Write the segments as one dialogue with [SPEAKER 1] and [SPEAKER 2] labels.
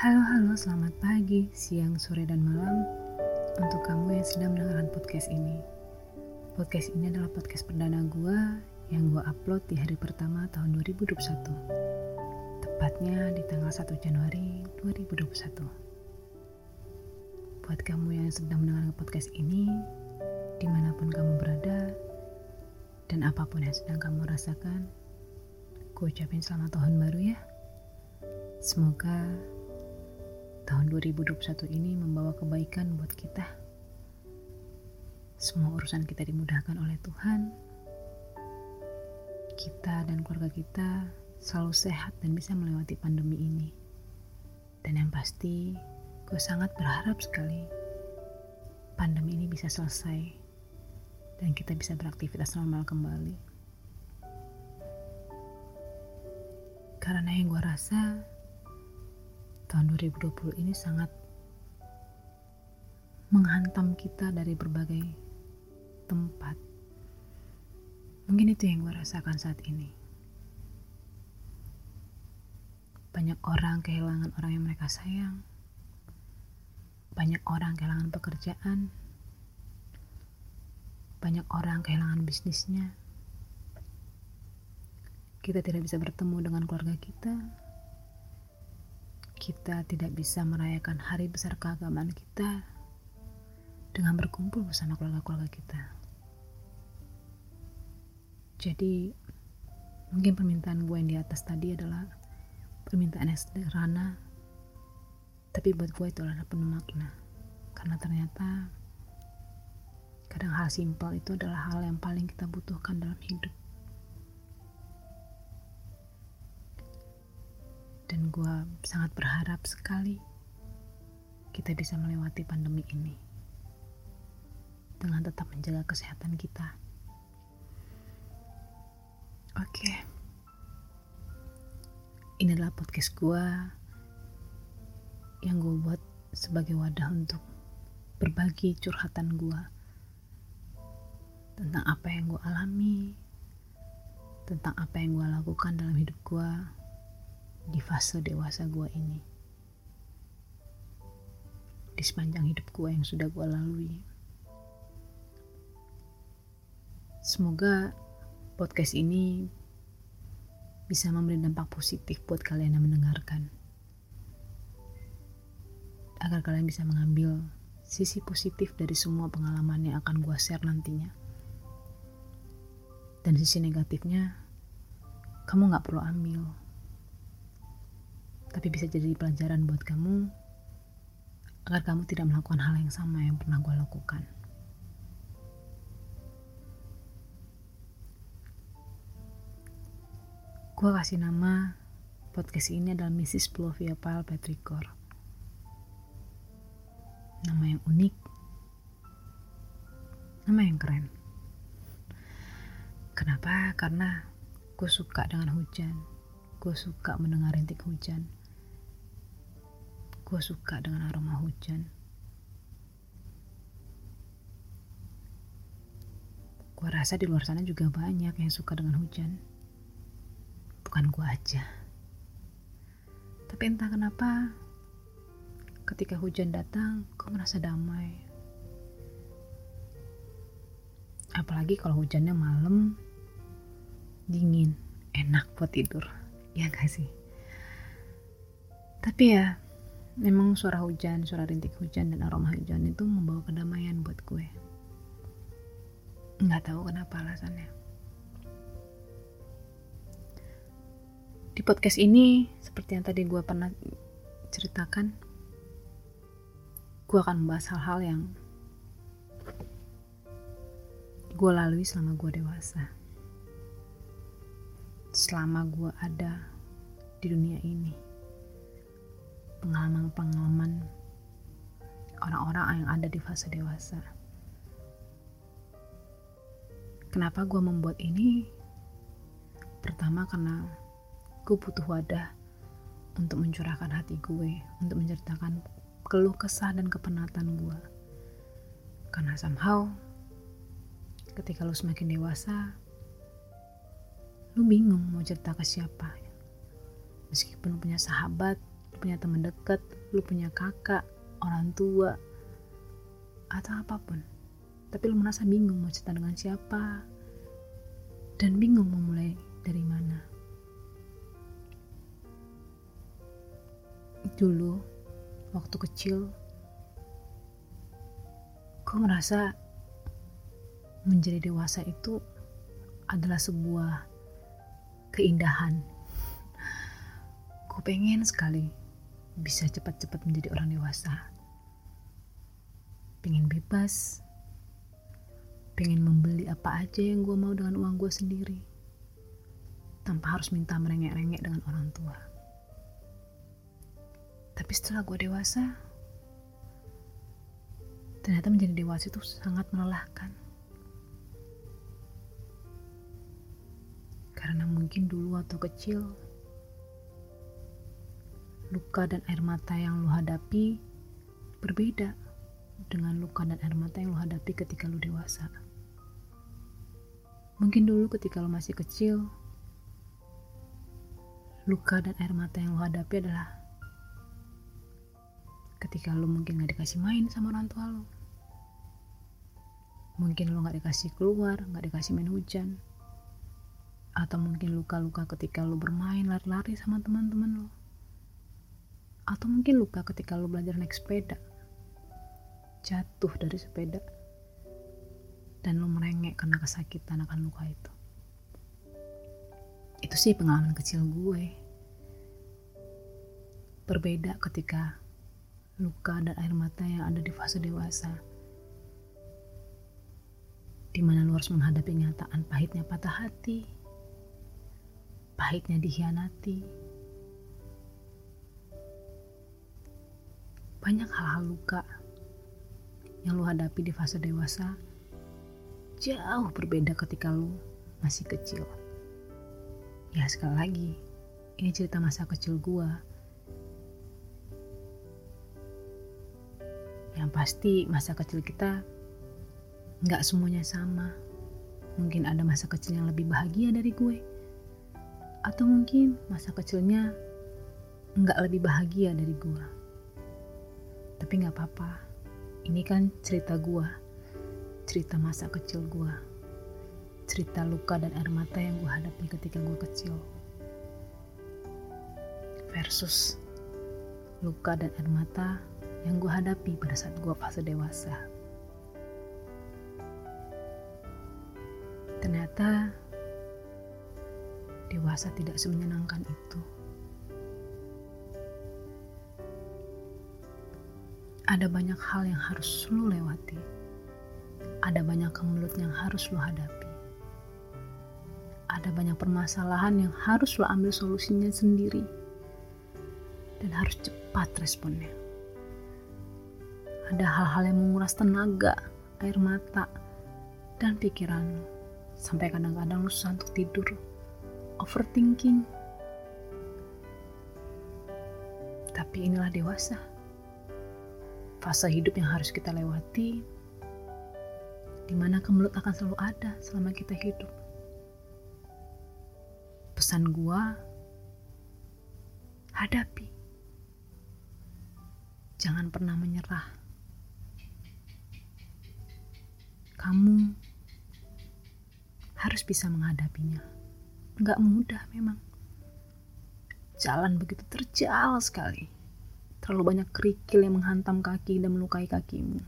[SPEAKER 1] Halo halo, selamat pagi, siang, sore, dan malam untuk kamu yang sedang mendengarkan podcast ini. Podcast ini adalah podcast perdana gue yang gue upload di hari pertama tahun 2021. Tepatnya di tanggal 1 Januari 2021. Buat kamu yang sedang mendengarkan podcast ini, di mana pun kamu berada, dan apa pun yang sedang kamu rasakan, gue ucapin selamat tahun baru ya. Semoga tahun 2021 ini membawa kebaikan buat kita. Semua urusan kita dimudahkan oleh Tuhan. Kita dan keluarga kita selalu sehat dan bisa melewati pandemi ini. Dan yang pasti, gue sangat berharap sekali pandemi ini bisa selesai dan kita bisa beraktivitas normal kembali. Karena yang gue rasa tahun 2020 ini sangat menghantam kita dari berbagai tempat. Mungkin itu yang gue rasakan saat ini. Banyak orang kehilangan orang yang mereka sayang. Banyak orang kehilangan pekerjaan. Banyak orang kehilangan bisnisnya. Kita tidak bisa bertemu dengan keluarga kita, kita tidak bisa merayakan hari besar keagamaan kita dengan berkumpul bersama keluarga-keluarga kita. Jadi, mungkin permintaan gue yang di atas tadi adalah permintaan yang sederhana, tapi buat gue itu adalah penuh makna. Karena ternyata kadang hal simpel itu adalah hal yang paling kita butuhkan dalam hidup. Dan gue sangat berharap sekali kita bisa melewati pandemi ini dengan tetap menjaga kesehatan kita. Oke, ini adalah podcast gue yang gue buat sebagai wadah untuk berbagi curhatan gue tentang apa yang gue alami, tentang apa yang gue lakukan dalam hidup gue di fase dewasa gue ini. Di sepanjang hidup gue yang sudah gue lalui. Semoga podcast ini bisa memberi dampak positif buat kalian yang mendengarkan. Agar kalian bisa mengambil sisi positif dari semua pengalaman yang akan gue share nantinya. Dan sisi negatifnya, kamu gak perlu ambil tapi bisa jadi pelajaran buat kamu agar kamu tidak melakukan hal yang sama yang pernah gue lakukan. Gue kasih nama podcast ini adalah Mrs. Plovia Pal Petricor. Nama yang unik, nama yang keren. Kenapa? Karena gue suka dengan hujan. Gue suka mendengar rintik hujan Gue suka dengan aroma hujan. Gue rasa di luar sana juga banyak yang suka dengan hujan. Bukan gue aja. Tapi entah kenapa, ketika hujan datang, gue merasa damai. Apalagi kalau hujannya malam, dingin, enak buat tidur. Ya gak sih? Tapi ya, Memang suara hujan, suara rintik hujan dan aroma hujan itu membawa kedamaian buat gue. Nggak tahu kenapa alasannya. Di podcast ini, seperti yang tadi gue pernah ceritakan, gue akan membahas hal-hal yang gue lalui selama gue dewasa. Selama gue ada di dunia ini pengalaman-pengalaman orang-orang yang ada di fase dewasa. Kenapa gue membuat ini? Pertama karena gue butuh wadah untuk mencurahkan hati gue, untuk menceritakan keluh kesah dan kepenatan gue. Karena somehow ketika lu semakin dewasa, lu bingung mau cerita ke siapa. Meskipun punya sahabat, punya teman dekat, lu punya kakak, orang tua, atau apa pun. Tapi lu merasa bingung mau cerita dengan siapa, dan bingung mau mulai dari mana. Dulu, waktu kecil, gue merasa menjadi dewasa itu adalah sebuah keindahan. Gue pengen sekali bisa cepat-cepat menjadi orang dewasa. Pengen bebas, pengen membeli apa aja yang gue mau dengan uang gue sendiri, tanpa harus minta merengek-rengek dengan orang tua. Tapi setelah gue dewasa, ternyata menjadi dewasa itu sangat melelahkan. Karena mungkin dulu waktu kecil, luka dan air mata yang lu hadapi berbeda dengan luka dan air mata yang lu hadapi ketika lu dewasa. Mungkin dulu ketika lu masih kecil, luka dan air mata yang lu hadapi adalah ketika lu mungkin gak dikasih main sama orang tua lu. Mungkin lu gak dikasih keluar, gak dikasih main hujan, atau mungkin luka-luka ketika lu bermain lari-lari sama teman-teman lu atau mungkin luka ketika lu belajar naik sepeda. Jatuh dari sepeda. Dan lu merengek karena kesakitan akan luka itu. Itu sih pengalaman kecil gue. Berbeda ketika luka dan air mata yang ada di fase dewasa. Di mana lu harus menghadapi kenyataan pahitnya patah hati, pahitnya dikhianati. Banyak hal-hal luka yang lu hadapi di fase dewasa jauh berbeda ketika lu masih kecil. Ya sekali lagi, ini cerita masa kecil gua. Yang pasti masa kecil kita nggak semuanya sama. Mungkin ada masa kecil yang lebih bahagia dari gue atau mungkin masa kecilnya nggak lebih bahagia dari gua. Tapi nggak apa-apa. Ini kan cerita gua, cerita masa kecil gua, cerita luka dan air mata yang gua hadapi ketika gua kecil. Versus luka dan air mata yang gua hadapi pada saat gua fase dewasa. Ternyata dewasa tidak semenyenangkan itu. Ada banyak hal yang harus lu lewati. Ada banyak kemelut yang harus lu hadapi. Ada banyak permasalahan yang harus lu ambil solusinya sendiri. Dan harus cepat responnya. Ada hal-hal yang menguras tenaga, air mata, dan pikiran lu. Sampai kadang-kadang lu susah untuk tidur overthinking. Tapi inilah dewasa. Fase hidup yang harus kita lewati, di mana kemelut akan selalu ada selama kita hidup. Pesan gua, hadapi. Jangan pernah menyerah. Kamu harus bisa menghadapinya nggak mudah memang. Jalan begitu terjal sekali. Terlalu banyak kerikil yang menghantam kaki dan melukai kakimu.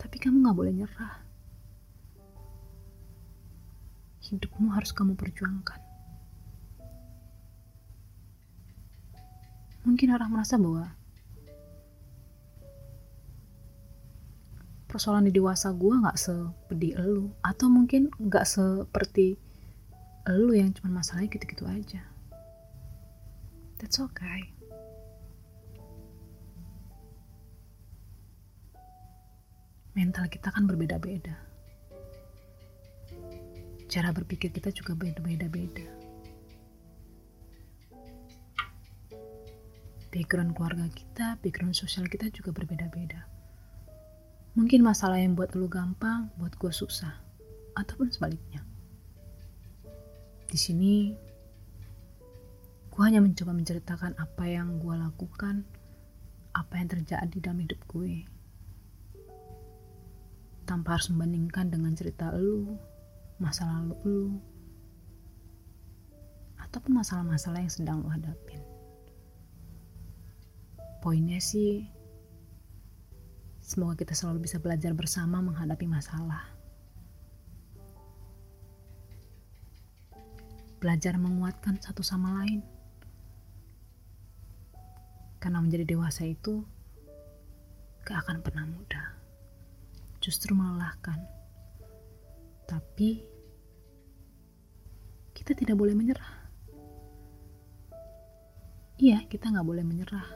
[SPEAKER 1] Tapi kamu nggak boleh nyerah. Hidupmu harus kamu perjuangkan. Mungkin orang merasa bahwa persoalan di dewasa gue nggak sepedi elu atau mungkin nggak seperti elu yang cuma masalahnya gitu-gitu aja that's okay mental kita kan berbeda-beda cara berpikir kita juga beda-beda background keluarga kita background sosial kita juga berbeda-beda Mungkin masalah yang buat lu gampang, buat gue susah. Ataupun sebaliknya. Di sini, gue hanya mencoba menceritakan apa yang gue lakukan apa yang terjadi dalam hidup gue. Tanpa harus membandingkan dengan cerita lu masa lalu lu ataupun masalah-masalah yang sedang lu hadapin. Poinnya sih semoga kita selalu bisa belajar bersama menghadapi masalah. Belajar menguatkan satu sama lain karena menjadi dewasa itu gak akan pernah mudah. Justru melelahkan. Tapi kita tidak boleh menyerah. Iya kita nggak boleh menyerah.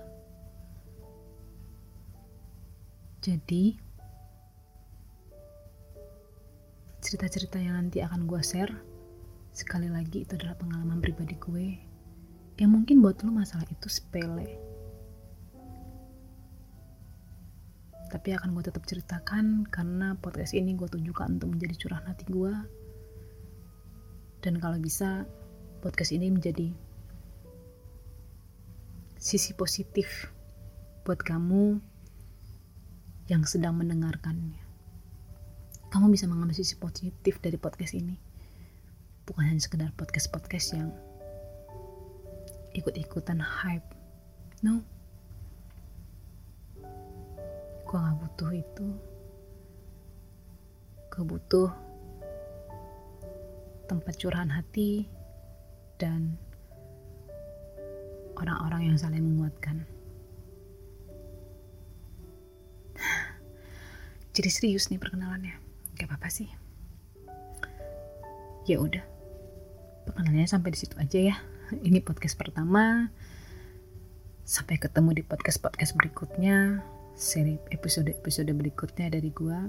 [SPEAKER 1] Jadi cerita-cerita yang nanti akan gue share sekali lagi itu adalah pengalaman pribadi gue. Yang mungkin buat lo masalah itu sepele tapi akan gue tetap ceritakan karena podcast ini gue tunjukkan untuk menjadi curahan hati gue dan kalau bisa podcast ini menjadi sisi positif buat kamu yang sedang mendengarkannya. Kamu bisa mengambil sisi positif dari podcast ini. Bukan hanya sekedar podcast-podcast yang ikut-ikutan hype. No gue gak butuh itu. Gue butuh tempat curahan hati dan orang-orang yang saling menguatkan. Jadi serius nih perkenalannya. Gak apa-apa sih. Ya udah. Perkenalannya sampai di situ aja ya. Ini podcast pertama. Sampai ketemu di podcast podcast berikutnya seri episode-episode berikutnya dari gua.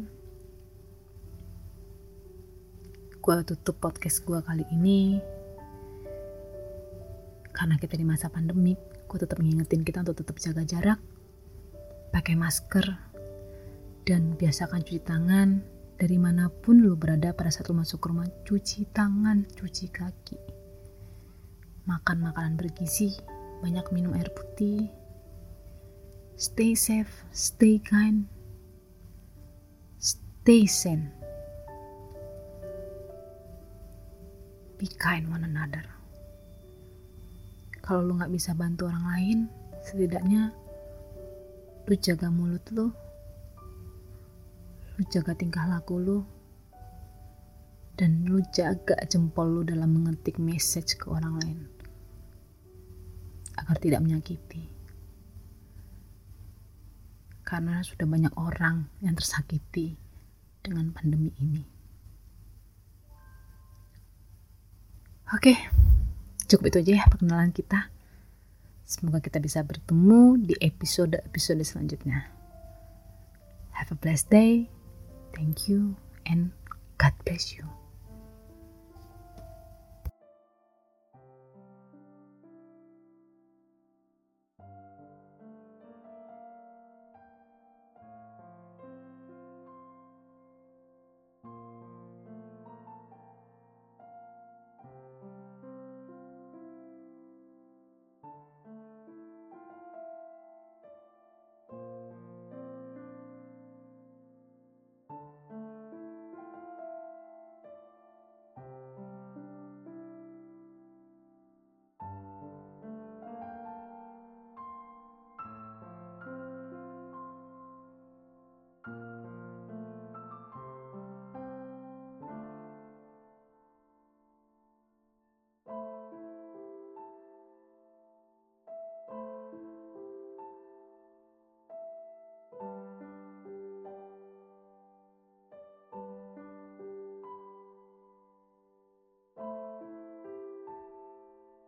[SPEAKER 1] Gua tutup podcast gua kali ini karena kita di masa pandemi. Gua tetap ngingetin kita untuk tetap jaga jarak, pakai masker, dan biasakan cuci tangan dari mana pun lu berada pada saat lu masuk rumah. Cuci tangan, cuci kaki, makan makanan bergizi, banyak minum air putih, Stay safe, stay kind, stay sane. Be kind one another. Kalau lu nggak bisa bantu orang lain, setidaknya lu jaga mulut lu, lu jaga tingkah laku lu, dan lu jaga jempol lu dalam mengetik message ke orang lain agar tidak menyakiti karena sudah banyak orang yang tersakiti dengan pandemi ini. Oke, cukup itu aja ya perkenalan kita. Semoga kita bisa bertemu di episode-episode selanjutnya. Have a blessed day. Thank you and God bless you.